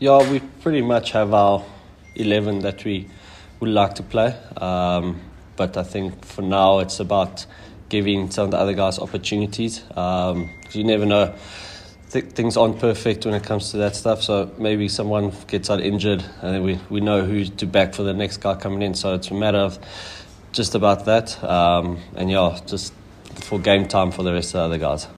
Yeah, we pretty much have our 11 that we would like to play. Um, but I think for now it's about giving some of the other guys opportunities. Um, you never know. Th- things aren't perfect when it comes to that stuff. So maybe someone gets out injured and then we, we know who to back for the next guy coming in. So it's a matter of just about that. Um, and yeah, just for game time for the rest of the other guys.